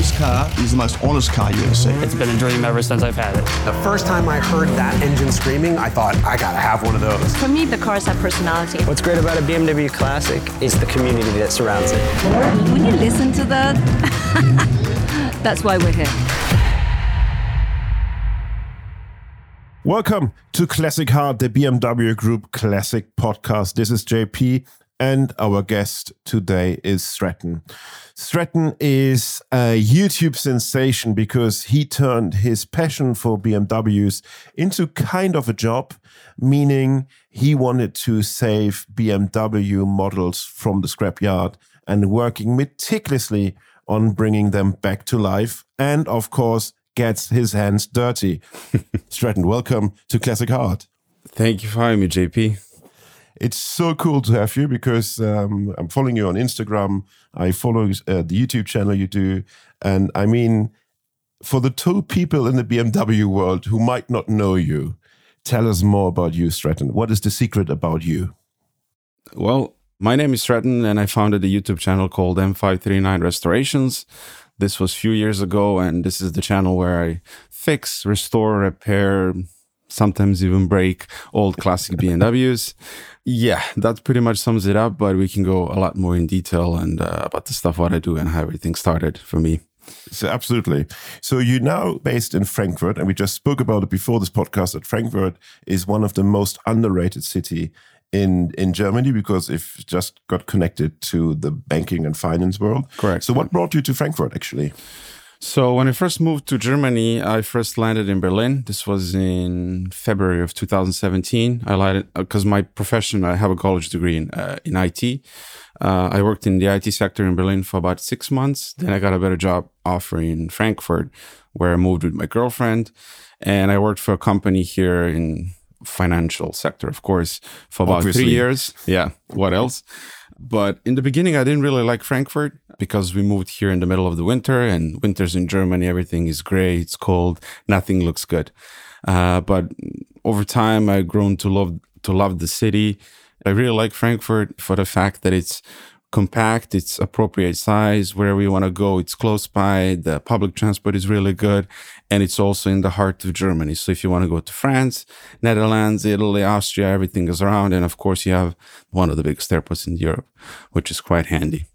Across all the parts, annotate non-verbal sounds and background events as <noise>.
This car is the most honest car you ever see. It's been a dream ever since I've had it. The first time I heard that engine screaming, I thought, I gotta have one of those. For me, the cars have personality. What's great about a BMW Classic is the community that surrounds it. When you listen to that, <laughs> that's why we're here. Welcome to Classic Heart, the BMW Group Classic podcast. This is JP, and our guest today is Sreten. Sreten is a YouTube sensation because he turned his passion for BMWs into kind of a job, meaning he wanted to save BMW models from the scrapyard and working meticulously on bringing them back to life. And of course, gets his hands dirty. <laughs> Sreten, welcome to Classic Heart. Thank you for having me, JP. It's so cool to have you because um, I'm following you on Instagram. I follow uh, the YouTube channel you do. And I mean, for the two people in the BMW world who might not know you, tell us more about you, Sreten. What is the secret about you? Well, my name is Sreten, and I founded a YouTube channel called M539 Restorations. This was a few years ago, and this is the channel where I fix, restore, repair, sometimes even break old classic BMWs. Yeah, that pretty much sums it up, but we can go a lot more in detail and uh, about the stuff what I do and how everything started for me. So absolutely. So you're now based in Frankfurt, and we just spoke about it before this podcast. That Frankfurt is one of the most underrated city in in Germany because it just got connected to the banking and finance world. Correct. So what brought you to Frankfurt actually? So when I first moved to Germany, I first landed in Berlin. This was in February of 2017. I landed because my profession, I have a college degree in uh, in IT. Uh, I worked in the IT sector in Berlin for about six months. Then I got a better job offer in Frankfurt, where I moved with my girlfriend, and I worked for a company here in financial sector, of course, for about Obviously. three years. Yeah, what else? But in the beginning, I didn't really like Frankfurt because we moved here in the middle of the winter, and winters in Germany, everything is gray, it's cold, nothing looks good. Uh, but over time, I've grown to love to love the city. I really like Frankfurt for the fact that it's compact, it's appropriate size, wherever you want to go, it's close by, the public transport is really good, and it's also in the heart of Germany. So if you want to go to France, Netherlands, Italy, Austria, everything is around. And of course, you have one of the biggest airports in Europe, which is quite handy.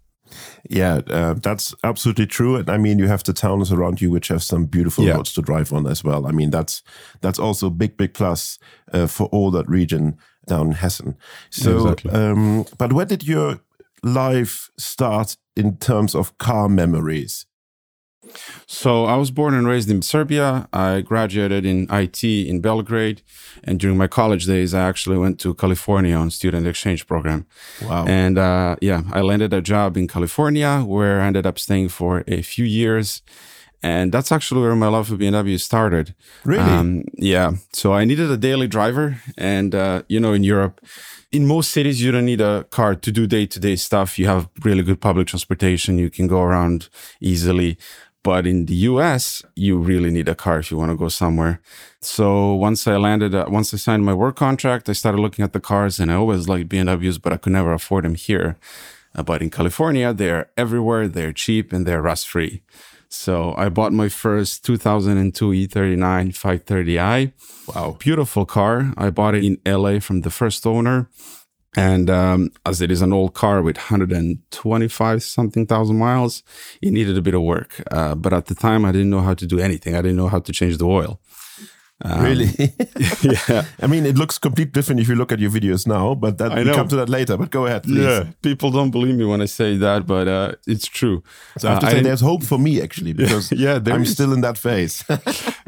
Yeah, uh, that's absolutely true. And I mean, you have the towns around you which have some beautiful Yeah. roads to drive on as well. I mean, that's that's also a big, big plus uh, for all that region down in Hessen. So, Exactly. um, but where did your life start in terms of car memories? So I was born and raised in Serbia. I graduated in IT in Belgrade. And during my college days, I actually went to California on student exchange program. Wow. And uh, yeah, I landed a job in California where I ended up staying for a few years. And that's actually where my love for BMW started. Really? Um, yeah. So I needed a daily driver. And, uh, you know, in Europe, in most cities, you don't need a car to do day to day stuff. You have really good public transportation. You can go around easily. But in the US, you really need a car if you want to go somewhere. So once I landed, uh, once I signed my work contract, I started looking at the cars and I always liked BMWs, but I could never afford them here. Uh, but in California, they're everywhere, they're cheap, and they're rust free. So I bought my first 2002 E39 530i. Wow. Beautiful car. I bought it in LA from the first owner. And um, as it is an old car with 125 something thousand miles, it needed a bit of work. Uh, but at the time, I didn't know how to do anything. I didn't know how to change the oil. Um, really? <laughs> <laughs> yeah. I mean, it looks completely different if you look at your videos now, but that I we know. come to that later. But go ahead, please. People don't believe me when I say that, but uh, it's true. So I have to Uh, say, didn't- there's hope for me actually <laughs> because Yeah, I'm is. still in that phase.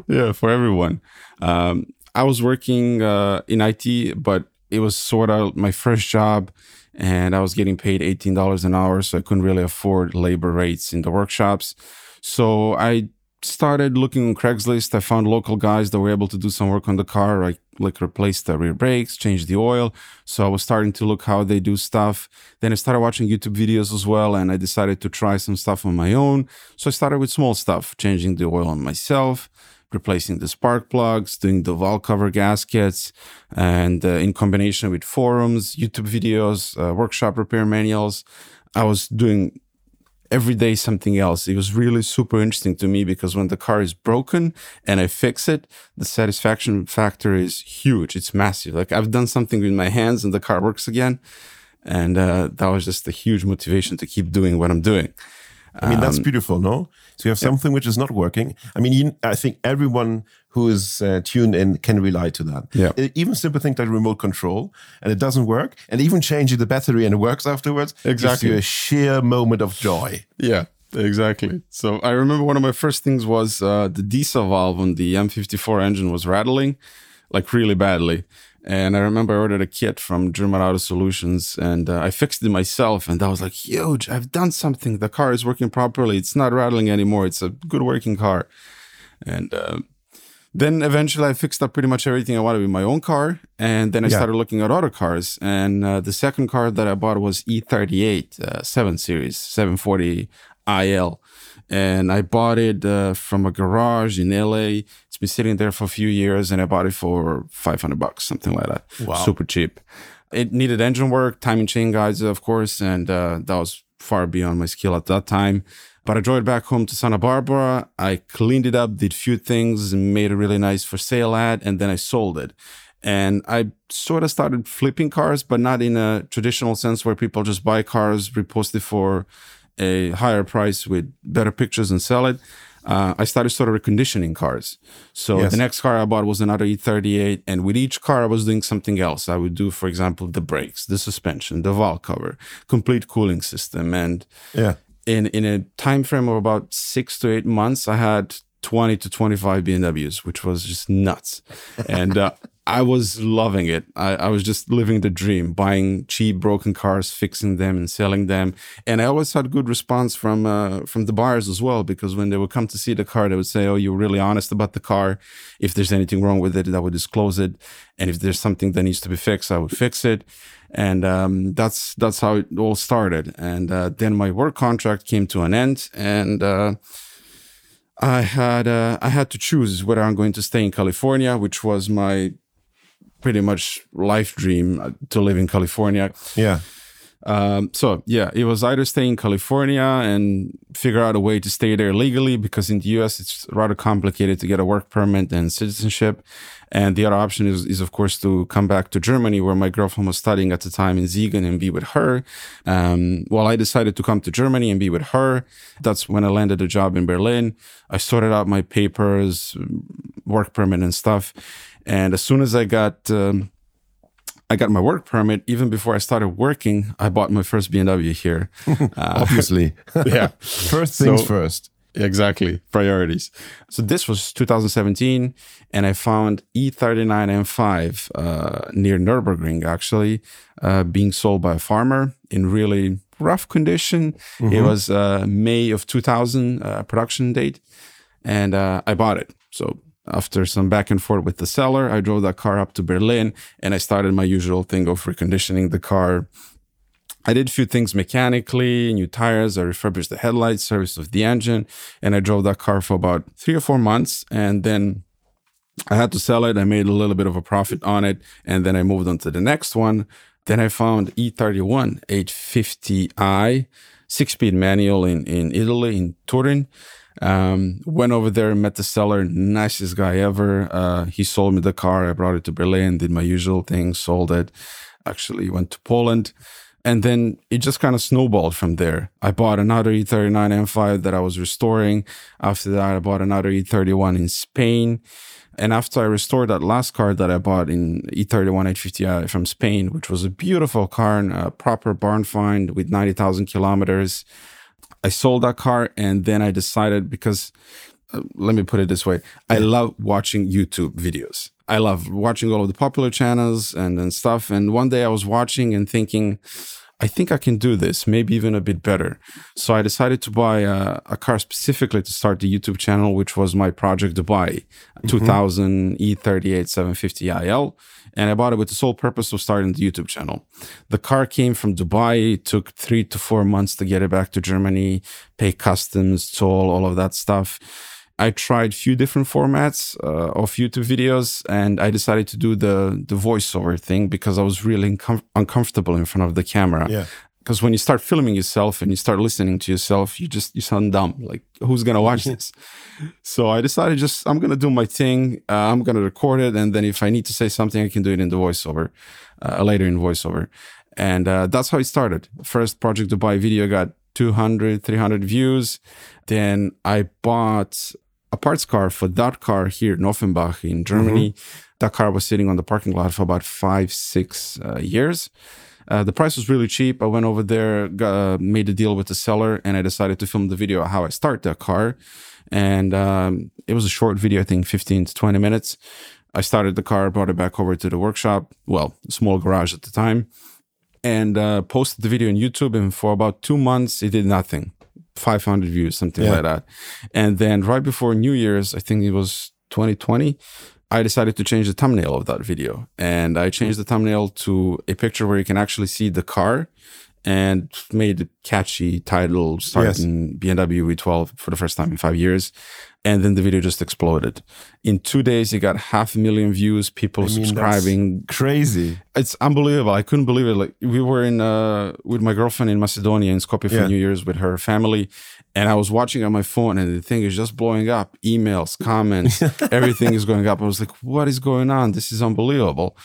yeah, for everyone. Um, I was working uh, in IT, but it was sort of my first job, and I was getting paid eighteen dollars an hour, so I couldn't really afford labor rates in the workshops. So I started looking on Craigslist. I found local guys that were able to do some work on the car, like like replace the rear brakes, change the oil. So I was starting to look how they do stuff. Then I started watching YouTube videos as well, and I decided to try some stuff on my own. So I started with small stuff, changing the oil on myself, replacing the spark plugs, doing the valve cover gaskets, and uh, in combination with forums, YouTube videos, uh, workshop repair manuals, I was doing every day something else. It was really super interesting to me because when the car is broken and I fix it, the satisfaction factor is huge. It's massive. Like I've done something with my hands and the car works again. And uh, that was just a huge motivation to keep doing what I'm doing. I mean, Um, that's beautiful, no? So you have something which is not working. I mean, you, I think everyone who is uh, tuned in can rely to that. Yeah. E- Even simple things like remote control, and it doesn't work, and even changing the battery and it works afterwards. gives Exactly. you a sheer moment of joy. Yeah, exactly. So I remember one of my first things was uh, the DISA valve on the M54 engine was rattling, like really badly. And I remember I ordered a kit from German Auto Solutions and uh, I fixed it myself. And that was like huge. I've done something. The car is working properly. It's not rattling anymore. It's a good working car. And uh, then eventually I fixed up pretty much everything I wanted with my own car. And then I Yeah. started looking at other cars. And uh, the second car that I bought was E38 uh, 7 Series, 740 IL. And I bought it uh, from a garage in LA. It's been sitting there for a few years and I bought it for 500 bucks, something like that. Wow. Super cheap. It needed engine work, timing chain guides, of course. And uh, that was far beyond my skill at that time. But I drove it back home to Santa Barbara. I cleaned it up, did a few things, made a really nice for sale ad, and then I sold it. And I sort of started flipping cars, but not in a traditional sense where people just buy cars, repost it for a higher price with better pictures and sell it. Uh, I started sort of reconditioning cars. So Yes. the next car I bought was another E38, and with each car I was doing something else. I would do, for example, the brakes, the suspension, the valve cover, complete cooling system, and Yeah. In in a time frame of about six to eight months, I had 20 to 25 BMWs, which was just nuts. And uh, <laughs> I was loving it. I, I was just living the dream, buying cheap broken cars, fixing them and selling them. And I always had good response from uh, from the buyers as well, because when they would come to see the car, they would say, "Oh, you're really honest about the car. If there's anything wrong with it, I would disclose it. And if there's something that needs to be fixed, I would fix it." And um, that's that's how it all started. And uh, then my work contract came to an end, and uh, I had uh, I had to choose whether I'm going to stay in California, which was my pretty much life dream to live in California. Yeah. Um, so yeah, it was either stay in California and figure out a way to stay there legally because in the US it's rather complicated to get a work permit and citizenship. And the other option is, is of course to come back to Germany where my girlfriend was studying at the time in Siegen and be with her. Um, well, I decided to come to Germany and be with her. That's when I landed a job in Berlin. I sorted out my papers, work permit and stuff. And as soon as I got, um, I got my work permit. Even before I started working, I bought my first BMW here. <laughs> Obviously. <laughs> yeah, <laughs> first things So- first. exactly. Priorities. So this was 2017, and I found E E39 M5 uh, near Nurburgring, actually, uh, being sold by a farmer in really rough condition. It was uh, May of 2000 uh, production date, and uh, I bought it. So after some back and forth with the seller, I drove that car up to Berlin, and I started my usual thing of reconditioning the car I did a few things mechanically, new tires, I refurbished the headlights, service of the engine, and I drove that car for about three or four months. And then I had to sell it. I made a little bit of a profit on it. And then I moved on to the next one. Then I found E E31 850i, six speed manual in, in Italy, in Turin. Um, went over there, met the seller, nicest guy ever. Uh, he sold me the car. I brought it to Berlin, did my usual thing, sold it. Actually went to Poland. And then it just kind of snowballed from there. I bought another E E39 M5 that I was restoring. After that, I bought another E31 in Spain. And after I restored that last car that I bought in E E31 850i from Spain, which was a beautiful car a proper barn find with 90,000 kilometers, I sold that car. And then I decided because uh, let me put it this way I love watching YouTube videos. I love watching all of the popular channels and, and stuff. And one day I was watching and thinking, I think I can do this, maybe even a bit better. So I decided to buy a, a car specifically to start the YouTube channel, which was my Project Dubai 2000 E38 750IL. And I bought it with the sole purpose of starting the YouTube channel. The car came from Dubai. It took three to four months to get it back to Germany, pay customs, toll, all of that stuff. I tried few different formats uh, of YouTube videos, and I decided to do the the voiceover thing because I was really uncom- uncomfortable in front of the camera. Yeah. because when you start filming yourself and you start listening to yourself, you just you sound dumb. Like who's gonna watch <laughs> this? So I decided just I'm gonna do my thing. Uh, I'm gonna record it, and then if I need to say something, I can do it in the voiceover uh, later in voiceover. And uh, that's how it started. First Project Dubai video got 200, 300 views. Then I bought a parts car for that car here in Offenbach in Germany. That car was sitting on the parking lot for about five, six uh, years. Uh, the price was really cheap. I went over there, got, uh, made a deal with the seller, and I decided to film the video how I start that car. And um, it was a short video, I think 15 to 20 minutes. I started the car, brought it back over to the workshop, well, small garage at the time, and uh, posted the video on YouTube. And for about two months, it did nothing 500 views, something Yeah. like that. And then right before New Year's, I think it was 2020, I decided to change the thumbnail of that video. And I changed the thumbnail to a picture where you can actually see the car and made a catchy title starting BMW V12 for the first time in five years. And then the video just exploded. In two days, it got half a million views, people mean, that's subscribing, Crazy. it's unbelievable. I couldn't believe it. Like we were in uh with my girlfriend in Macedonia in Skopje for Yeah. New Year's with her family, and I was watching on my phone, and the thing is just blowing up. Emails, comments, <laughs> everything is going up. I was like, "What is going on? This is unbelievable."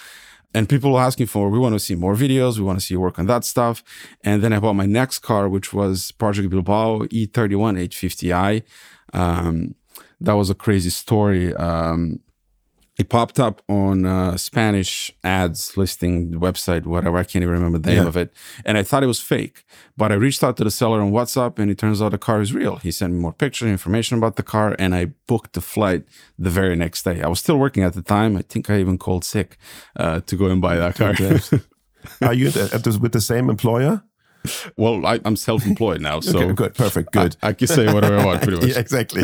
And people were asking for, we want to see more videos. We want to see you work on that stuff. And then I bought my next car, which was Project Bilbao E E31 850i. Um, that was a crazy story. Um, it popped up on uh, Spanish ads listing website, whatever. I can't even remember the name Yeah. of it. And I thought it was fake. But I reached out to the seller on WhatsApp and it turns out the car is real. He sent me more pictures, information about the car, and I booked the flight the very next day. I was still working at the time. I think I even called sick uh, to go and buy that car. <laughs> Are you at this, with the same employer? well, I, I'm self employed now. <laughs> So okay, good, perfect, good. I, I can say whatever I want, pretty <laughs> much. yeah, exactly.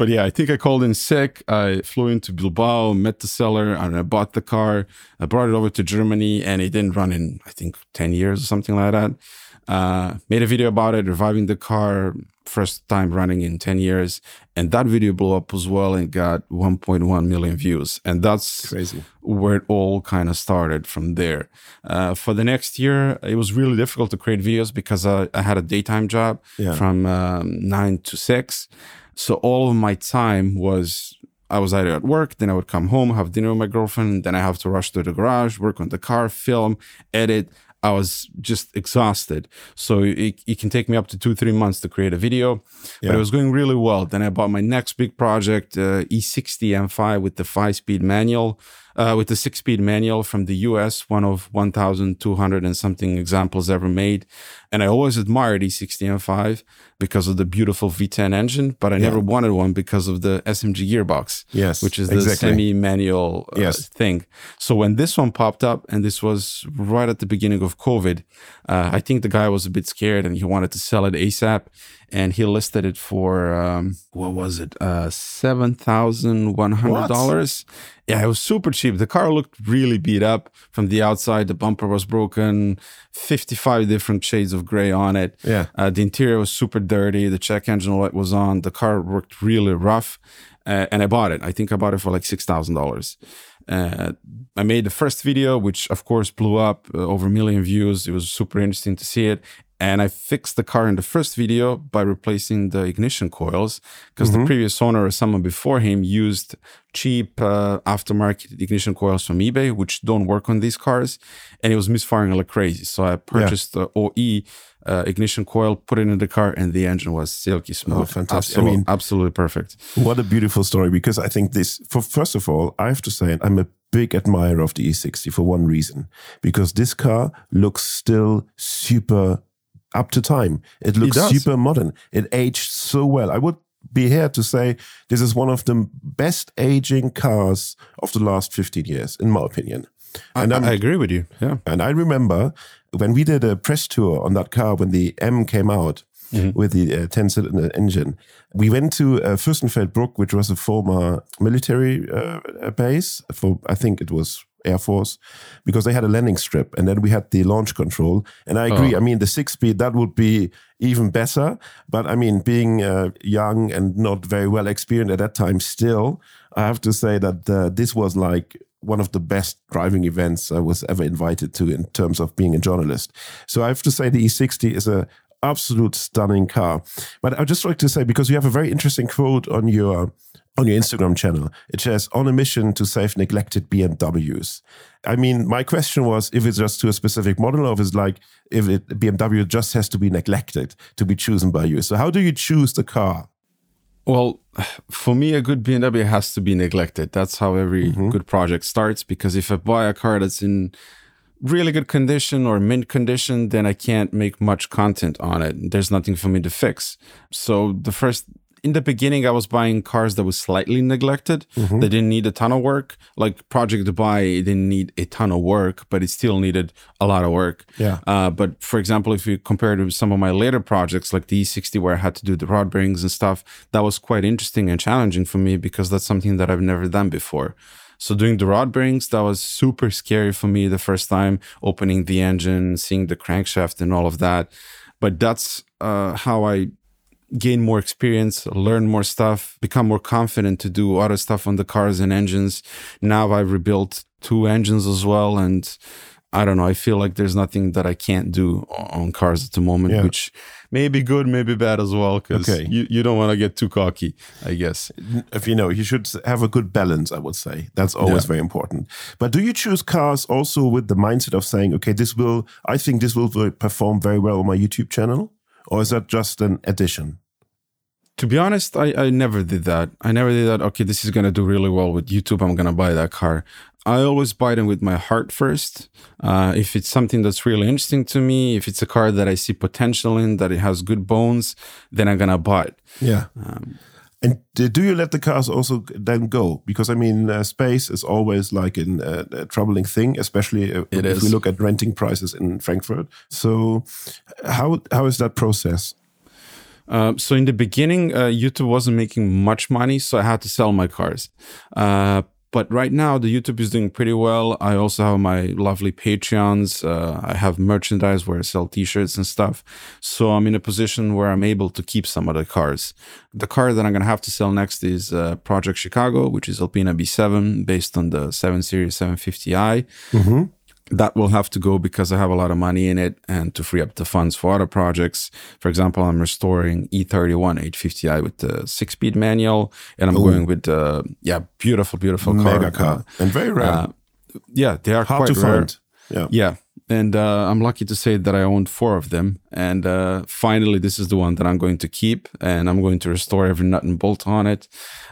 But yeah, I think I called in sick. I flew into Bilbao, met the seller, and I bought the car. I brought it over to Germany, and it didn't run in, I think, 10 years or something like that. Uh, made a video about it, reviving the car, first time running in 10 years. And that video blew up as well and got 1.1 million views. And that's Crazy. where it all kind of started from there. Uh, for the next year, it was really difficult to create videos because I, I had a daytime job Yeah. from um, nine to six. So all of my time was I was either at work, then I would come home, have dinner with my girlfriend, then I have to rush to the garage, work on the car, film, edit. I was just exhausted. So it, it can take me up to two, three months to create a video. But it was going really well. Then I bought my next big project, uh, E60 M5 with the five speed manual, uh, with the six speed manual from the US, one of 1,200 and something examples ever made. And I always admired E60 M5 because of the beautiful V10 engine, but I never wanted one because of the SMG gearbox, Yes, which is the exactly. semi manual uh, Yes. thing. So when this one popped up, and this was right at the beginning of COVID, uh, I think the guy was a bit scared and he wanted to sell it ASAP. And he listed it for um, what was it? Uh, seven thousand one hundred dollars. Yeah, it was super cheap. The car looked really beat up from the outside. The bumper was broken, fifty-five different shades of gray on it. Yeah. Uh, the interior was super dirty. The check engine light was on. The car worked really rough, uh, and I bought it. I think I bought it for like six thousand dollars. Uh, I made the first video, which of course blew up uh, over a million views. It was super interesting to see it. And I fixed the car in the first video by replacing the ignition coils because the previous owner or someone before him used cheap uh, aftermarket ignition coils from eBay, which don't work on these cars. And it was misfiring like crazy. So I purchased the OE uh, ignition coil, put it in the car, and the engine was silky smooth. Oh, fantastic. I mean- absolutely perfect. What a beautiful story because I think this for first of all, I have to say I'm big admirer of the E60 for one reason. Because this car looks still super up to time. It looks does. super modern. It aged so well. I would be here to say this is one of the best aging cars of the last 15 years, in my opinion. And I'm I agree with you. Yeah. and I remember when we did a press tour on that car when the M came out with the uh, 10 cylinder engine, we went to uh, Fürstenfeldbruck, which was a former military uh, uh, base for, I think it was Air Force, because they had a landing strip and then we had the launch control. And I agree, I mean, the six speed, that would be even better. But I mean, being uh, young and not very well experienced at that time, still, I have to say that uh, this was like one of the best driving events I was ever invited to in terms of being a journalist. So I have to say the E60 is a absolute stunning car. But I'd just like to say because you have a very interesting quote on your on your Instagram channel. It says on a mission to save neglected BMWs. I mean, my question was if it's just to a specific model or if it's like if it, BMW just has to be neglected to be chosen by you. So how do you choose the car? Well, for me, a good BMW has to be neglected. That's how every mm-hmm. good project starts. Because if I buy a car that's in really good condition or mint condition, then I can't make much content on it. There's nothing for me to fix. So the first in the beginning, I was buying cars that was slightly neglected. They didn't need a ton of work. Like Project Dubai, it didn't need a ton of work, but it still needed a lot of work. Yeah. Uh, but for example, if you compare it to some of my later projects, like the E60, where I had to do the rod bearings and stuff, that was quite interesting and challenging for me because that's something that I've never done before. So doing the rod bearings, that was super scary for me the first time, opening the engine, seeing the crankshaft and all of that. But that's uh, how I gain more experience, learn more stuff, become more confident to do other stuff on the cars and engines. Now I've rebuilt two engines as well. And I don't know, I feel like there's nothing that I can't do on cars at the moment, Yeah. which may be good, maybe bad as well, because Okay. you, you don't want to get too cocky, I guess. if you know, you should have a good balance, I would say. That's always Yeah. very important. But do you choose cars also with the mindset of saying, okay, this will, I think this will perform very well on my YouTube channel? Or is that just an addition? To be honest, I, I never did that. I never did that. Okay, this is going to do really well with YouTube. I'm going to buy that car. I always buy them with my heart first. Uh, if it's something that's really interesting to me, if it's a car that I see potential in, that it has good bones, then I'm going to buy it. Yeah. Um, and do you let the cars also then go? Because I mean, uh, space is always like an, uh, a troubling thing, especially uh, It if we look at renting prices in Frankfurt. So, how how is that process? Uh, so in the beginning, uh, YouTube wasn't making much money, so I had to sell my cars. But right now, the YouTube is doing pretty well. I also have my lovely Patreons. Uh, I have merchandise where I sell T-shirts and stuff. So I'm in a position where I'm able to keep some of the cars. The car that I'm gonna have to sell next is uh, Project Chicago, which is Alpina B7 based on the 7 Series 750i that will have to go because I have a lot of money in it and to free up the funds for other projects. For example, I'm restoring E E31 850i with the six speed manual and I'm going with the, yeah, beautiful, beautiful car. Mega car and very rare, Uh, yeah, they are hard quite to rare. find. Yeah. Yeah. And uh, I'm lucky to say that I own four of them. And uh, finally, this is the one that I'm going to keep and I'm going to restore every nut and bolt on it.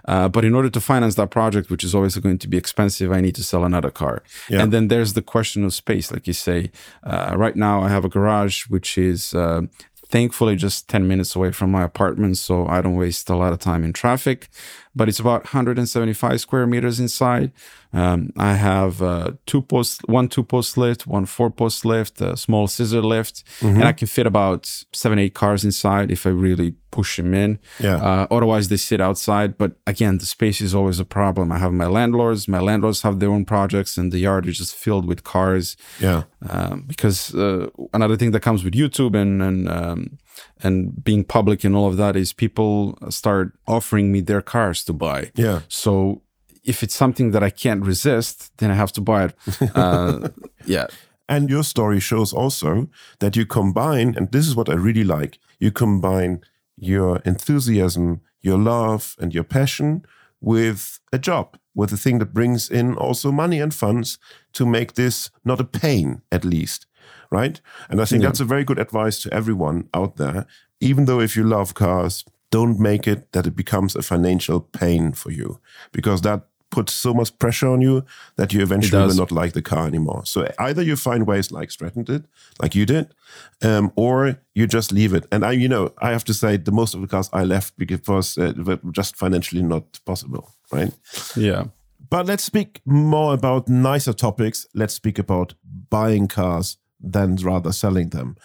Uh, but in order to finance that project, which is always going to be expensive, I need to sell another car. Yeah. And then there's the question of space, like you say. Uh, right now, I have a garage, which is uh, thankfully just 10 minutes away from my apartment. So I don't waste a lot of time in traffic. But it's about 175 square meters inside. Um, I have uh, two post, one two post lift, one four post lift, a small scissor lift, and I can fit about seven, eight cars inside if I really push them in. Yeah. Uh, otherwise, they sit outside. But again, the space is always a problem. I have my landlords. My landlords have their own projects, and the yard is just filled with cars. Yeah. Um, because uh, another thing that comes with YouTube and and um, and being public and all of that is people start offering me their cars to buy. Yeah. So if it's something that I can't resist, then I have to buy it. <laughs> Uh, yeah. And your story shows also that you combine, and this is what I really like you combine your enthusiasm, your love, and your passion with a job, with a thing that brings in also money and funds to make this not a pain, at least. Right. And I think that's a very good advice to everyone out there. Even though if you love cars, don't make it that it becomes a financial pain for you because that puts so much pressure on you that you eventually will not like the car anymore. So either you find ways like Sreten did, like you did, um, or you just leave it. And I, you know, I have to say the most of the cars I left because uh, were just financially not possible, right? Yeah. But let's speak more about nicer topics. Let's speak about buying cars than rather selling them.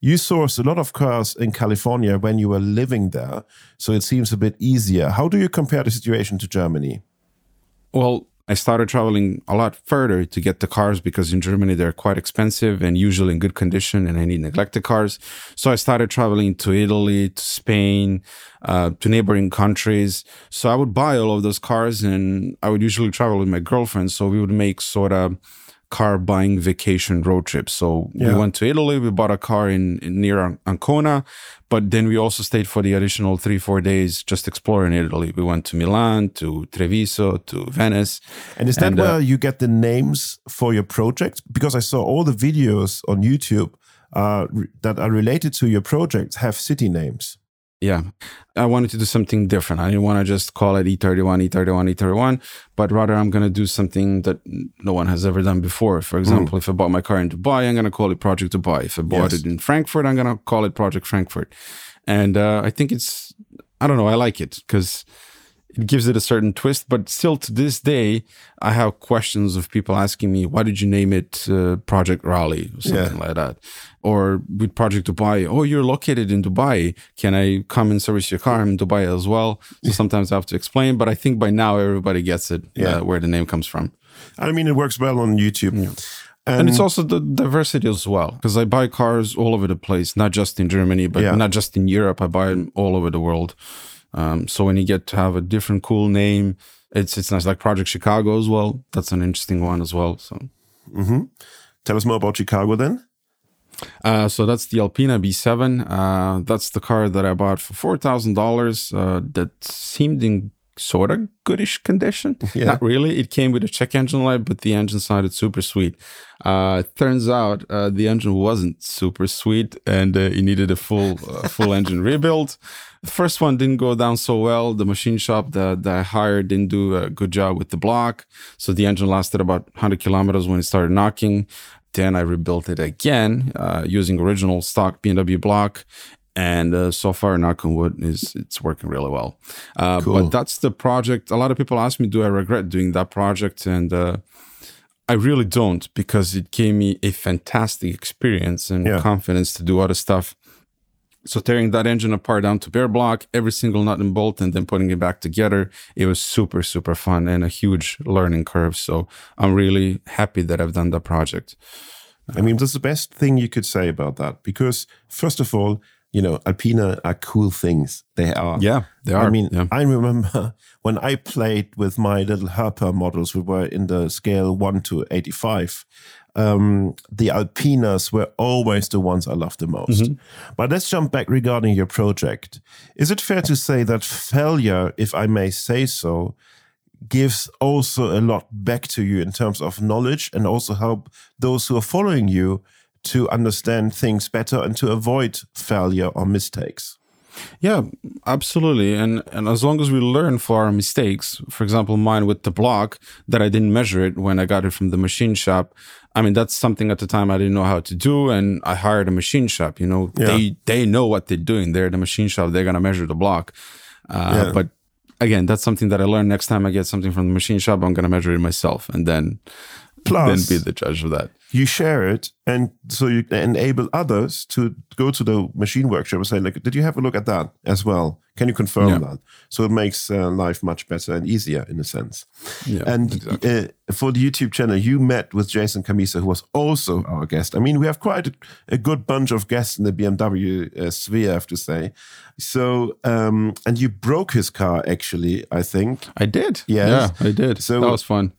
You source a lot of cars in California when you were living there, so it seems a bit easier. How do you compare the situation to Germany? Well, I started traveling a lot further to get the cars because in Germany they're quite expensive and usually in good condition, and I need neglected cars. So I started traveling to Italy, to Spain, uh, to neighboring countries. So I would buy all of those cars, and I would usually travel with my girlfriend. So we would make sort of car buying vacation road trip. So Yeah. we went to Italy, we bought a car in, in near Ancona, but then we also stayed for the additional three, four days just exploring Italy. We went to Milan, to Treviso, to Venice. And is that And, uh, where you get the names for your projects? Because I saw all the videos on YouTube uh, that are related to your projects have city names. Yeah, I wanted to do something different. I didn't want to just call it E E31, E31, E31, but rather I'm going to do something that no one has ever done before. For example, if I bought my car in Dubai, I'm going to call it Project Dubai. If I bought Yes. it in Frankfurt, I'm going to call it Project Frankfurt. And uh, I think it's, I don't know, I like it because it gives it a certain twist. But still, to this day, I have questions of people asking me, "Why did you name it uh, Project Raleigh?" or something like that. Or with Project Dubai, "Oh, you're located in Dubai. Can I come and service your car in Dubai as well?" So sometimes I have to explain, but I think by now everybody gets it Yeah. uh, where the name comes from. I mean, it works well on YouTube. And it's also the diversity as well, because I buy cars all over the place, not just in Germany, but Yeah. not just in Europe. I buy them all over the world. Um, so when you get to have a different cool name, it's it's nice. Like Project Chicago as well. That's an interesting one as well. So Tell us more about Chicago then. Uh, so that's the Alpina B7. Uh, that's the car that I bought for four thousand dollars. Uh, that seemed in sort of goodish condition. <laughs> Yeah. Not really. It came with a check engine light, but the engine sounded super sweet. Uh, turns out uh, the engine wasn't super sweet, and uh, it needed a full uh, full engine rebuild. The first one didn't go down so well. The machine shop that, that I hired didn't do a good job with the block, so the engine lasted about 100 kilometers when it started knocking. Then I rebuilt it again uh, using original stock BMW block, and uh, so far, knock on wood, is it's working really well. Uh, Cool. But that's the project. A lot of people ask me, do I regret doing that project? And uh, I really don't, because it gave me a fantastic experience and Yeah. confidence to do other stuff. So tearing that engine apart down to bare block, every single nut and bolt, and then putting it back together, it was super, super fun and a huge learning curve. So I'm really happy that I've done that project. I mean, that's the best thing you could say about that because, first of all, you know, Alpina are cool things. They are. Yeah, they are. I mean, Yeah. I remember <laughs> when I played with my little Herpa models, we were in the scale 1 to 85. Um, the Alpinas were always the ones I loved the most. Mm-hmm. But let's jump back regarding your project. Is it fair to say that failure, if I may say so, gives also a lot back to you in terms of knowledge and also help those who are following you to understand things better and to avoid failure or mistakes? Yeah, absolutely. And and as long as we learn from our mistakes, for example, mine with the block that I didn't measure it when I got it from the machine shop. I mean, that's something at the time I didn't know how to do, and I hired a machine shop. You know, Yeah. they they know what they're doing. They're the machine shop. They're gonna measure the block. Uh, Yeah. But again, that's something that I learned. Next time I get something from the machine shop, I'm gonna measure it myself, and then Plus, then be the judge of that. You share it and so you enable others to go to the machine workshop and say like did you have a look at that as well can you confirm Yeah. that so it makes uh, life much better and easier in a sense Yeah, and exactly. uh, for the youtube channel you met with jason Cammisa who was also our guest i mean we have quite a, a good bunch of guests in the bmw uh, sphere i have to say so um and you broke his car actually i think I did. Yes. Yeah, I did. So- that was fun.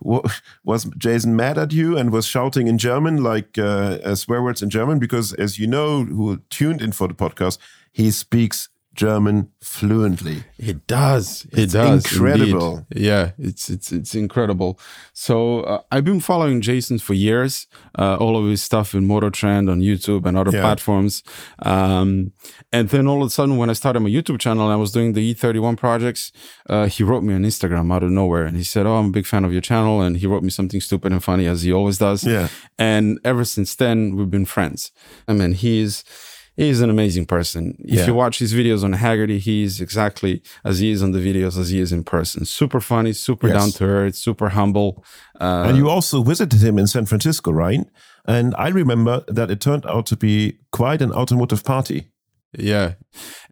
Wa- <laughs> was Jason mad at you and was shouting in German, like uh, uh, swear words in German? Because as you know, who tuned in for the podcast, he speaks German fluently. It does. It It's does. incredible. indeed. Yeah, it's it's it's incredible. So uh, I've been following Jason for years. Uh, all of his stuff in Motor Trend on YouTube and other Yeah. platforms. Um, and then all of a sudden, when I started my YouTube channel, and I was doing the E31 projects. Uh, he wrote me on Instagram out of nowhere, and he said, "Oh, I'm a big fan of your channel," and he wrote me something stupid and funny as he always does. Yeah. And ever since then, we've been friends. I mean, he's he's an amazing person. If Yeah. you watch his videos on Hagerty, he's exactly as he is on the videos as he is in person. Super funny, super Yes. down to earth, super humble. Uh, and you also visited him in San Francisco, right? And I remember that it turned out to be quite an automotive party. Yeah.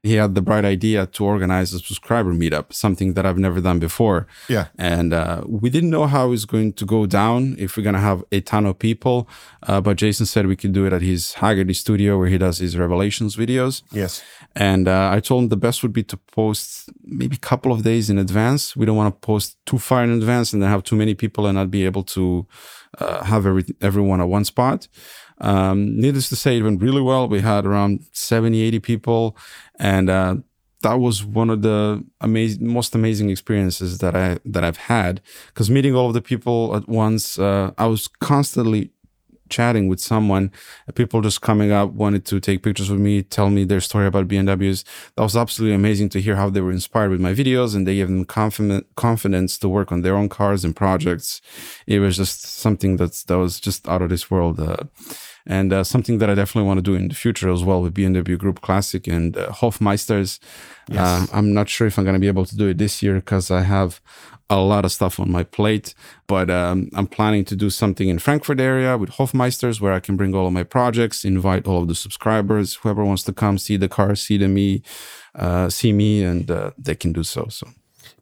He had the bright idea to organize a subscriber meetup, something that I've never done before. Yeah. And uh, we didn't know how it was going to go down, if we're going to have a ton of people. Uh, but Jason said we could do it at his Hagerty studio where he does his Revelations videos. Yes. And uh, I told him the best would be to post maybe a couple of days in advance. We don't want to post too far in advance and then have too many people and not be able to uh, have every, everyone at one spot. Um, needless to say, it went really well. We had around 70, 80 people. And uh, that was one of the amazing, most amazing experiences that I that I've had. Because meeting all of the people at once, uh, I was constantly chatting with someone, people just coming up, wanted to take pictures with me, tell me their story about BMWs. That was absolutely amazing to hear how they were inspired with my videos and they gave them confident, confidence to work on their own cars and projects. It was just something that's, that was just out of this world. Uh, and uh, something that I definitely want to do in the future as well with BMW Group Classic and uh, Hofmeisters. Yes. Uh, I'm not sure if I'm going to be able to do it this year because I have a lot of stuff on my plate, but um, I'm planning to do something in Frankfurt area with Hofmeisters where I can bring all of my projects, invite all of the subscribers, whoever wants to come see the car, see the me, uh, see me, and uh, they can do so. So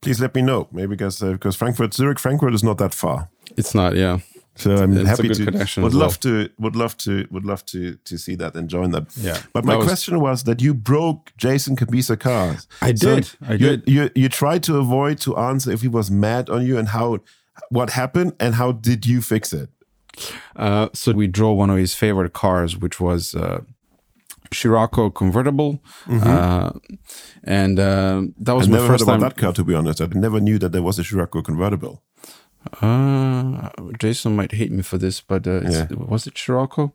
Please let me know, maybe because uh, because Frankfurt, Zurich, Frankfurt is not that far. it's not, yeah. So I'm It's a happy good to connection would as love to would love to would love to to see that and join that. Yeah. But my was- question was that you broke Jason Cammisa cars. I did. I you, did. You you tried to avoid to answer if he was mad on you and how what happened and how did you fix it? Uh, so we drove one of his favorite cars, which was uh, Scirocco convertible, uh, and uh, that was I my never heard first about time. that car to be honest. I never knew that there was a Scirocco convertible. Uh, Jason might hate me for this, but uh, it's, Yeah. was it Scirocco?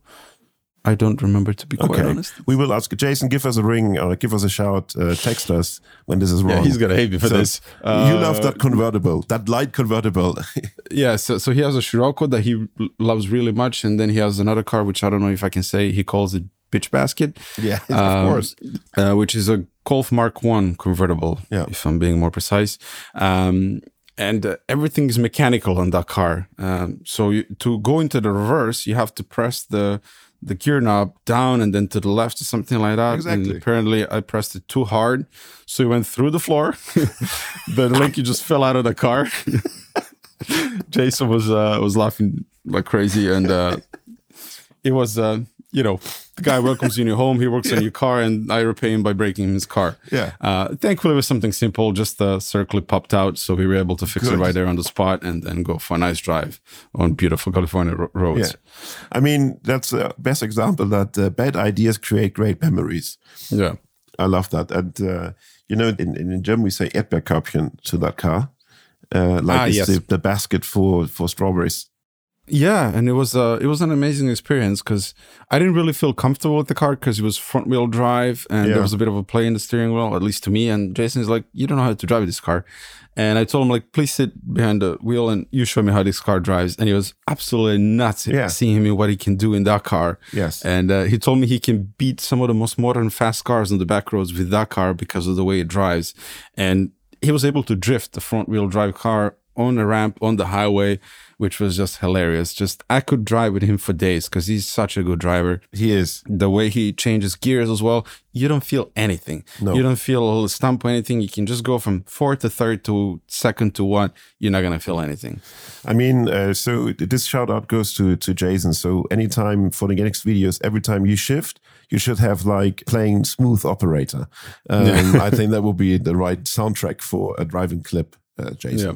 I don't remember to be quite Okay, honest. we will ask Jason. Give us a ring or give us a shout. Uh, text us when this is wrong. Yeah, he's gonna hate me for So, this. you love Uh, that convertible, that light convertible. <laughs> Yeah, so, so he has a Scirocco that he loves really much, and then he has another car which I don't know if I can say. He calls it Bitch Basket. yeah, <laughs> of Um, course. uh, which is a Golf Mark One convertible, Yeah. if I'm being more precise. Um, and uh, everything is mechanical on that car. Um, so you, to go into the reverse, you have to press the the gear knob down and then to the left or something like that. Exactly. And apparently, I pressed it too hard, so it went through the floor. <laughs> the Linky just fell out of the car. <laughs> Jason was uh, was laughing like crazy, and uh, it was uh, you know the guy welcomes you in your home. He works on your car, and I repay him by breaking his car. Yeah. Uh, thankfully, it was something simple. Just the circle popped out, so we were able to fix Good. it right there on the spot, and then go for a nice drive on beautiful California ro- roads. Yeah, I mean that's the best example that uh, bad ideas create great memories. Yeah. I love that, and uh, you know, in, in German we say Erdbeerkörbchen to that car, uh, like Ah, yes. the, the basket for for strawberries. Yeah, and it was uh, it was an amazing experience because I didn't really feel comfortable with the car because it was front wheel drive and Yeah. there was a bit of a play in the steering wheel, at least to me. And Jason's like, "You don't know how to drive this car," and I told him like, "Please sit behind the wheel and you show me how this car drives." And he was absolutely nuts Yeah. seeing him what he can do in that car. Yes. and uh, he told me he can beat some of the most modern fast cars on the back roads with that car because of the way it drives, and he was able to drift the front wheel drive car on a ramp on the highway which was just hilarious just i could drive with him for days because he's such a good driver He is. the way he changes gears as well you don't feel anything No. you don't feel a little stump or anything you can just go from fourth to third to second to one you're not gonna feel anything I mean, uh, so this shout out goes to to Jason. So anytime for the next videos, every time you shift, you should have like playing smooth operator. Um, <laughs> I think that will be the right soundtrack for a driving clip, uh, Jason. Yeah.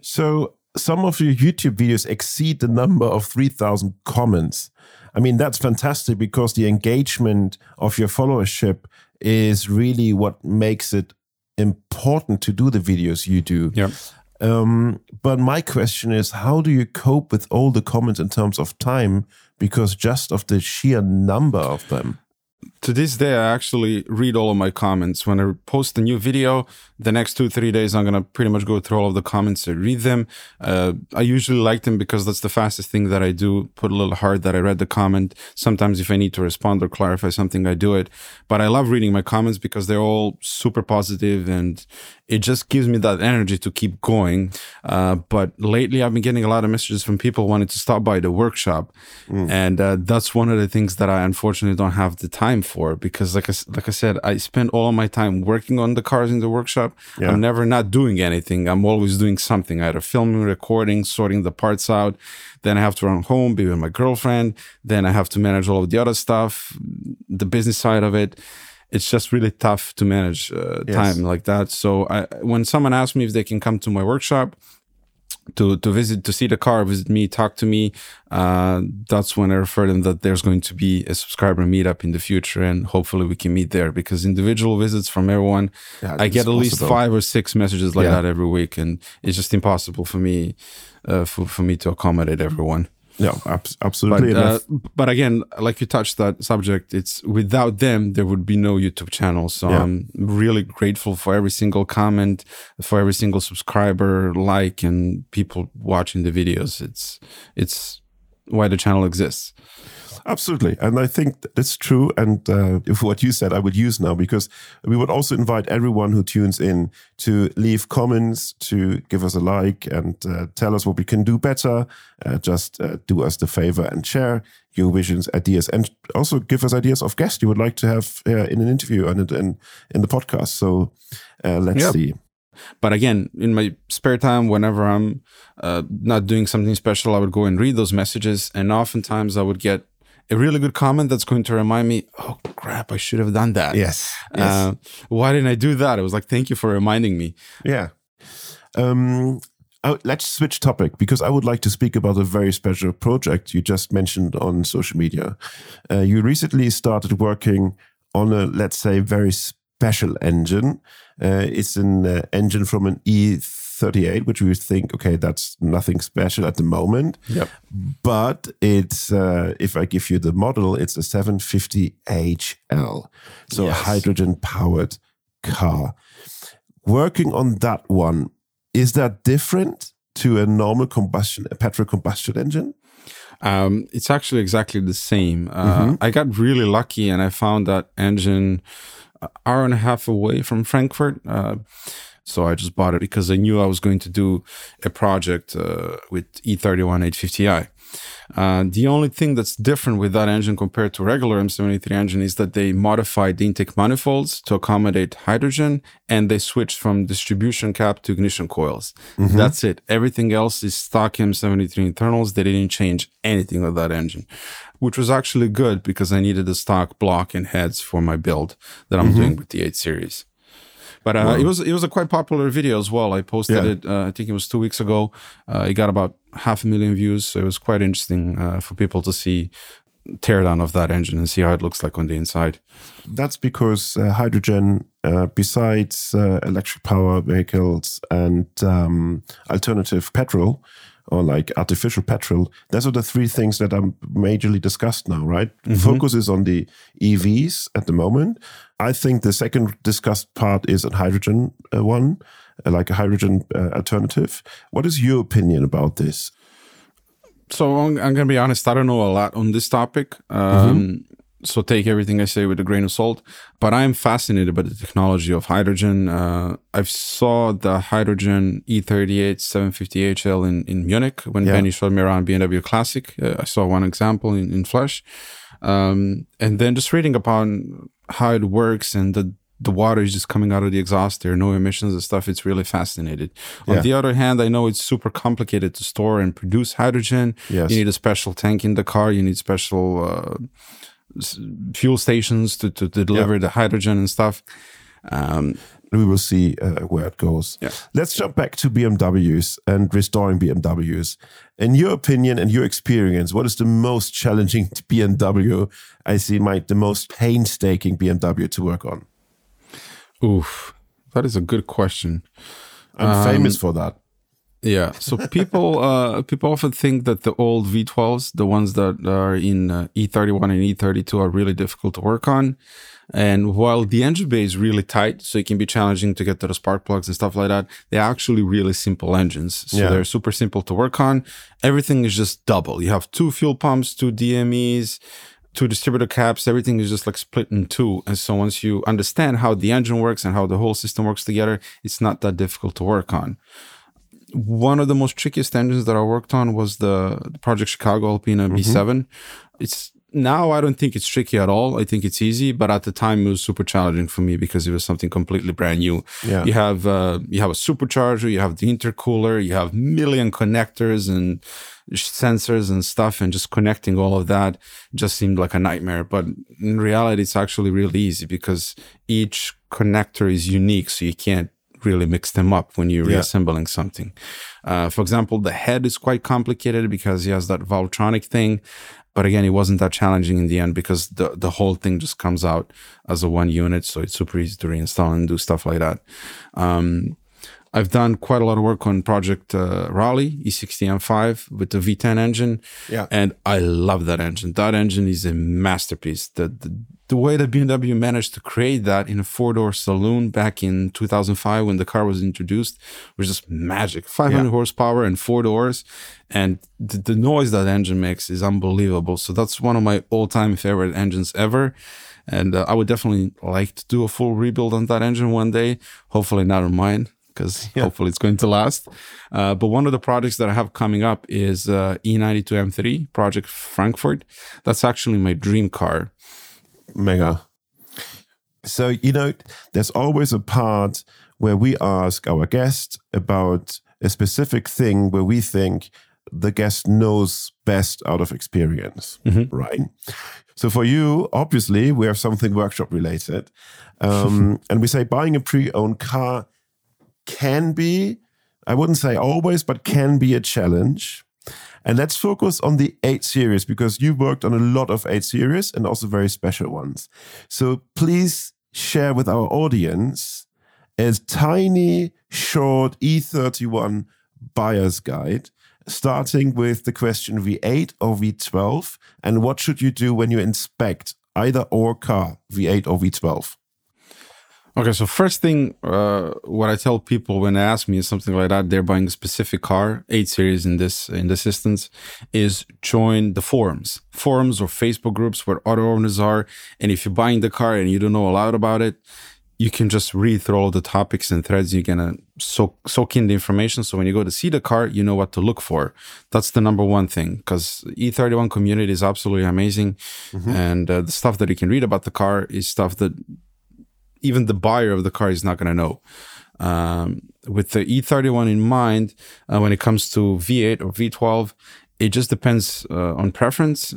So some of your YouTube videos exceed the number of 3,000 comments. I mean, that's fantastic because the engagement of your followership is really what makes it important to do the videos you do. yeah Um, but my question is, how do you cope with all the comments in terms of time? Because just of the sheer number of them. to this day i actually read all of my comments when i post a new video the next two three days i'm gonna pretty much go through all of the comments and read them. Uh, i usually like them because that's the fastest thing that i do put a little heart that i read the comment. Sometimes if i need to respond or clarify something i do it. But i love reading my comments because they're all super positive and it just gives me that energy to keep going. Uh, but lately, I've been getting a lot of messages from people wanting to stop by the workshop, and uh, that's one of the things that I unfortunately don't have the time for because, like I, like I said, I spend all of my time working on the cars in the workshop. Yeah. I'm never not doing anything. I'm always doing something, either filming, recording, sorting the parts out. Then I have to run home, be with my girlfriend. Then I have to manage all of the other stuff, the business side of it. It's just really tough to manage uh, Yes. time like that. So I, when someone asks me if they can come to my workshop, to to visit to see the car visit me talk to me uh that's when i refer them that there's going to be a subscriber meetup in the future and hopefully we can meet there because individual visits from everyone Yeah, i get at least five or six messages like Yeah. that every week and it's just impossible for me uh, for, for me to accommodate everyone Yeah, but absolutely. And uh, but again, like you touched that subject, it's without them there would be no YouTube channel. So Yeah. I'm really grateful for every single comment, for every single subscriber, like, and people watching the videos. It's it's why the channel exists. Absolutely. And I think that's true. And uh, if what you said, I would use now because we would also invite everyone who tunes in to leave comments, to give us a like and uh, tell us what we can do better. Uh, just uh, do us the favor and share your visions, ideas, and also give us ideas of guests you would like to have uh, in an interview and in, in the podcast. So uh, let's Yep. see. But again, in my spare time, whenever I'm uh, not doing something special, I would go and read those messages. And oftentimes I would get a really good comment that's going to remind me, oh crap, I should have done that. Yes. Uh, why didn't I do that? I was like, thank you for reminding me. Yeah. Um, oh, let's switch topic because I would like to speak about a very special project you just mentioned on social media. Uh, you recently started working on a, let's say, very special engine. Uh, it's an uh, engine from an E38, which we think, okay, that's nothing special at the moment. Yep. But it's, uh, if I give you the model, it's a 750HL. So a hydrogen powered car. Working on that one, is that different to a normal combustion, a petrol combustion engine? Um, it's actually exactly the same. Uh, I got really lucky and I found that engine an hour and a half away from Frankfurt. Uh, so I just bought it because I knew I was going to do a project uh, with E31 850i. Uh, the only thing that's different with that engine compared to regular M73 engine is that they modified the intake manifolds to accommodate hydrogen and they switched from distribution cap to ignition coils. That's it. Everything else is stock M73 internals. They didn't change anything with that engine, which was actually good because I needed the stock block and heads for my build that I'm doing with the 8 series. But uh, it was it was a quite popular video as well. I posted Yeah. it. Uh, I think it was two weeks ago. Uh, it got about half a million views, so it was quite interesting uh, for people to see teardown of that engine and see how it looks like on the inside. That's because uh, hydrogen, uh, besides uh, electric power vehicles and um, alternative petrol or like artificial petrol, those are the three things that are majorly discussed now, right? Focus is on the EVs at the moment. I think the second discussed part is a hydrogen uh, one, uh, like a hydrogen uh, alternative. What is your opinion about this? So I'm, I'm gonna be honest. I don't know a lot on this topic. Um, So take everything I say with a grain of salt. But I'm fascinated by the technology of hydrogen. Uh, I've saw the hydrogen E E38 750HL in, in Munich when Yeah. Benny showed me around BMW Classic. Uh, I saw one example in, in flesh. Um, and then just reading upon how it works and the the water is just coming out of the exhaust. There are no emissions and stuff. It's really fascinated. Yeah. On the other hand, I know it's super complicated to store and produce hydrogen. Yes. You need a special tank in the car. You need special uh, fuel stations to, to, to deliver the hydrogen and stuff. Um, we will see uh, where it goes. Yeah. Let's jump back to BMWs and restoring BMWs. In your opinion and your experience, what is the most challenging <laughs> BMW? I see my the most painstaking BMW to work on. oof, that is a good question. I'm famous for that. Yeah. So people <laughs> uh, people often think that the old V12s, the ones that are in uh, E31 and E32, are really difficult to work on. And while the engine bay is really tight, so it can be challenging to get to the spark plugs and stuff like that, they're actually really simple engines. So Yeah. they're super simple to work on. Everything is just double. You have two fuel pumps, two DMEs, two distributor caps, everything is just like split in two. And so once you understand how the engine works and how the whole system works together, it's not that difficult to work on. One of the most trickiest engines that I worked on was the, Project Chicago Alpina B7. It's now I don't think it's tricky at all. I think it's easy, but at the time it was super challenging for me because it was something completely brand new. Yeah. You have uh, you have a supercharger, you have the intercooler, you have million connectors and sensors and stuff, and just connecting all of that just seemed like a nightmare. But in reality, it's actually really easy because each connector is unique, so you can't really mix them up when you're Yeah. reassembling something. Uh, for example, the head is quite complicated because he has that Valvetronic thing. But again, it wasn't that challenging in the end because the, the whole thing just comes out as a one unit. So it's super easy to reinstall and do stuff like that. Um, I've done quite a lot of work on Project uh, Raleigh E60M5 with the V10 engine. Yeah. And I love that engine. That engine is a masterpiece. The, the, the way that BMW managed to create that in a four door saloon back in 2005 when the car was introduced was just magic. 500 Yeah. horsepower and four doors. And the, the noise that engine makes is unbelievable. So that's one of my all time favorite engines ever. And uh, I would definitely like to do a full rebuild on that engine one day. Hopefully not on mine because <laughs> hopefully it's going to last. Uh, but one of the projects that I have coming up is uh, E92 M3 Project Frankfurt. That's actually my dream car. Mega. So, you know, there's always a part where we ask our guest about a specific thing where we think the guest knows best out of experience, right? So, for you, obviously, we have something workshop related. Um, <laughs> and we say buying a pre owned car can be, I wouldn't say always, but can be a challenge. And let's focus on the 8 series because you worked on a lot of 8 series and also very special ones. So please share with our audience a tiny, short E31 buyer's guide, starting with the question V8 or V12, and what should you do when you inspect either or car, V8 or V12? Okay, so first thing, uh, what I tell people when they ask me is something like that, they're buying a specific car, eight series in this in this instance, is join the forums, forums or Facebook groups where other owners are, and if you're buying the car and you don't know a lot about it, you can just read through all the topics and threads. You're gonna soak soak in the information, so when you go to see the car, you know what to look for. That's the number one thing because E31 community is absolutely amazing, and uh, the stuff that you can read about the car is stuff that even the buyer of the car is not going to know. Um, with the E31 in mind, uh, when it comes to V8 or V12, it just depends uh, on preference.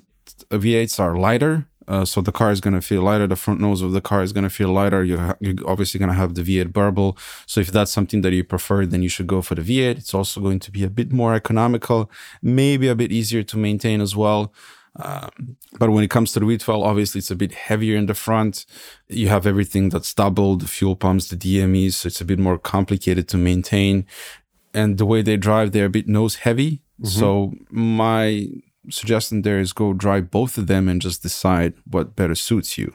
V8s are lighter, uh, so the car is going to feel lighter. The front nose of the car is going to feel lighter. You're, ha- you're obviously going to have the V8 burble. So if that's something that you prefer, then you should go for the V8. It's also going to be a bit more economical, maybe a bit easier to maintain as well. Um, but when it comes to the V12, obviously it's a bit heavier in the front. You have everything that's doubled, the fuel pumps, the DMEs, so it's a bit more complicated to maintain. And the way they drive, they're a bit nose heavy. So my suggestion there is go drive both of them and just decide what better suits you.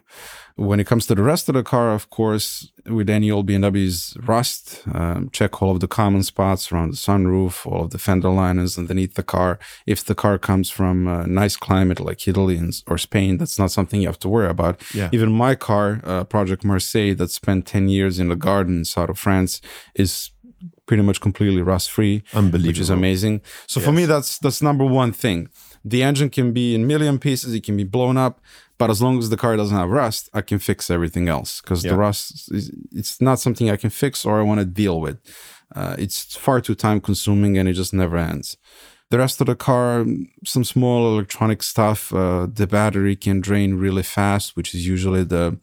When it comes to the rest of the car, of course, with any old BMW's rust, um, check all of the common spots around the sunroof, all of the fender liners underneath the car. If the car comes from a nice climate like Italy and- or Spain, that's not something you have to worry about. Yeah. Even my car, uh, Project Marseille, that spent 10 years in the garden south of France, is pretty much completely rust free, which is amazing. So for me, that's that's number one thing. The engine can be in million pieces, it can be blown up, but as long as the car doesn't have rust, I can fix everything else because Yeah. the rust is it's not something I can fix or I want to deal with. Uh, it's far too time consuming and it just never ends. The rest of the car, some small electronic stuff. Uh, the battery can drain really fast, which is usually the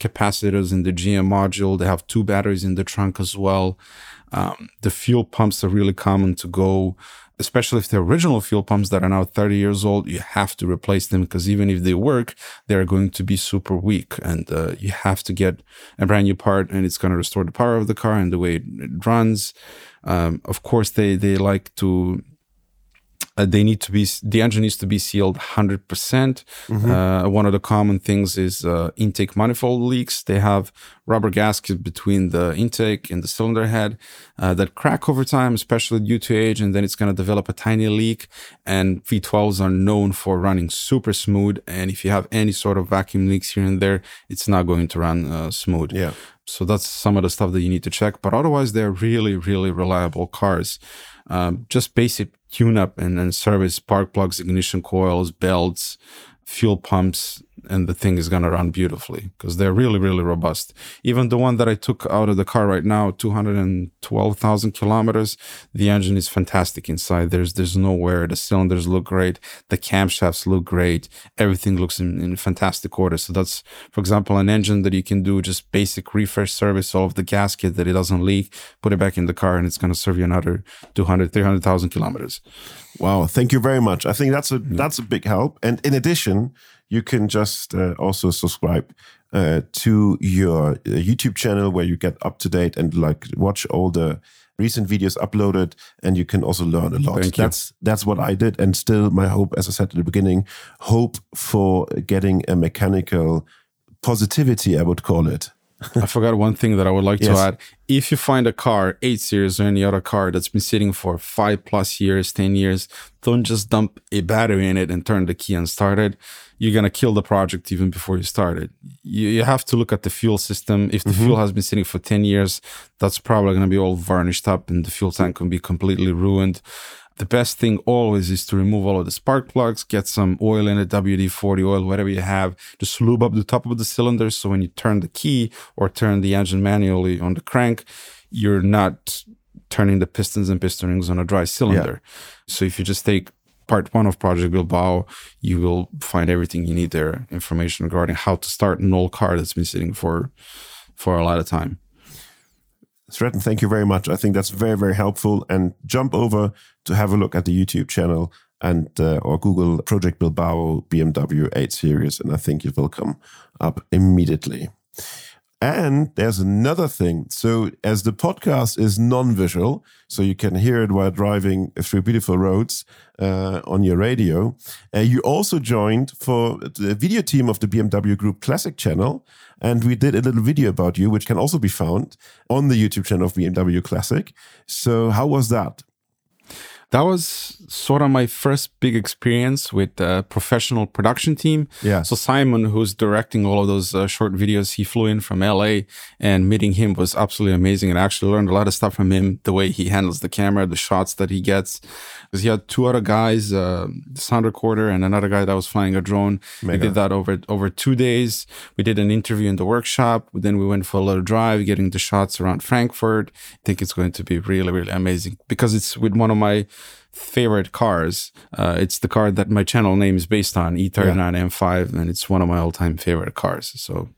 capacitors in the GM module. They have two batteries in the trunk as well. Um, the fuel pumps are really common to go, especially if they're original fuel pumps that are now 30 years old. You have to replace them because even if they work, they're going to be super weak. And uh, you have to get a brand new part and it's going to restore the power of the car and the way it, it runs. Um, of course, they, they like to uh, they need to be the engine needs to be sealed 100% uh, one of the common things is uh, intake manifold leaks they have rubber gasket between the intake and the cylinder head uh, that crack over time, especially due to age, and then it's going to develop a tiny leak. And V12s are known for running super smooth. And if you have any sort of vacuum leaks here and there, it's not going to run uh, smooth. Yeah. So that's some of the stuff that you need to check. But otherwise, they're really, really reliable cars. Um, just basic tune up and, and service spark plugs, ignition coils, belts, fuel pumps, and the thing is going to run beautifully because they're really, really robust. Even the one that I took out of the car right now, 212,000 kilometers, the engine is fantastic inside. There's, there's no wear. The cylinders look great. The camshafts look great. Everything looks in, in fantastic order. So that's, for example, an engine that you can do just basic refresh service all of the gasket that it doesn't leak, put it back in the car and it's going to serve you another 200, 300,000 kilometers. Wow, thank you very much. I think that's a that's a big help. And in addition, you can just uh, also subscribe uh, to your uh, YouTube channel where you get up to date and like watch all the recent videos uploaded, and you can also learn a lot. Thank you. That's that's what I did, and still my hope, as I said at the beginning, hope for getting a mechanical positivity. I would call it. <laughs> I forgot one thing that I would like Yes. to add. If you find a car, 8 Series or any other car that's been sitting for five plus years, 10 years, don't just dump a battery in it and turn the key and start it. You're going to kill the project even before you start it. You, you have to look at the fuel system. If the mm-hmm. fuel has been sitting for 10 years, that's probably going to be all varnished up and the fuel tank can be completely ruined. The best thing always is to remove all of the spark plugs, get some oil in it, WD 40 oil, whatever you have. Just lube up the top of the cylinder so when you turn the key or turn the engine manually on the crank, you're not turning the pistons and piston rings on a dry cylinder. So if you just take part one of Project Bilbao, you will find everything you need there, information regarding how to start an old car that's been sitting for for a lot of time. Sreten, thank you very much. I think that's very, very helpful. And jump over to have a look at the YouTube channel and uh, or Google Project Bilbao BMW 8 Series, and I think it will come up immediately. And there's another thing. So, as the podcast is non-visual, so you can hear it while driving through beautiful roads uh, on your radio, uh, you also joined for the video team of the BMW Group Classic channel, and we did a little video about you, which can also be found on the YouTube channel of BMW Classic. So, how was that? That was sort of my first big experience with a professional production team. Yeah. So Simon, who's directing all of those uh, short videos, he flew in from LA, and meeting him was absolutely amazing. And I actually learned a lot of stuff from him, the way he handles the camera, the shots that he gets. Because he had two other guys, uh, the sound recorder, and another guy that was flying a drone. We did that over over two days. We did an interview in the workshop. Then we went for a little drive, getting the shots around Frankfurt. I think it's going to be really, really amazing because it's with one of my favorite cars. Uh, it's the car that my channel name is based on, E E39 M5, and it's one of my all-time favorite cars. So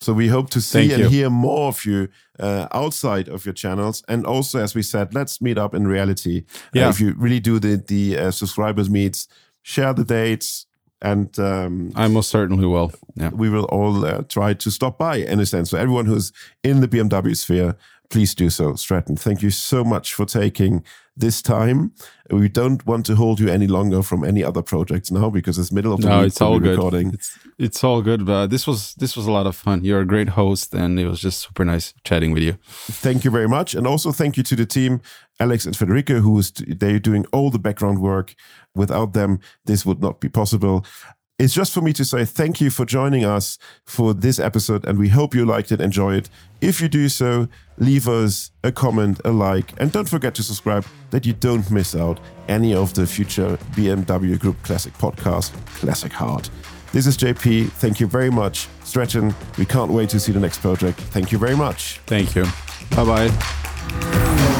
So we hope to see and hear more of you uh, outside of your channels, and also, as we said, let's meet up in reality. Uh, Yeah. if you really do the the uh, subscribers meets, share the dates, and um, I most certainly will. Yeah. we will all uh, try to stop by in a sense. So everyone who's in the BMW sphere, please do so. Sreten, thank you so much for taking this time. We don't want to hold you any longer from any other projects now because it's middle of the No, it's all good. recording. It's it's all good. But this was this was a lot of fun. You're a great host, and it was just super nice chatting with you. thank you very much and also thank you to the team alex and federica who is they're doing all the background work without them this would not be possible it's just for me to say thank you for joining us for this episode and we hope you liked it enjoy it. If you do so leave us a comment a like and don't forget to subscribe that you don't miss out any of the future bmw group classic podcast classic heart. This is jp thank you very much. Sreten we can't wait to see the next project. Thank you very much. Thank you. Bye bye.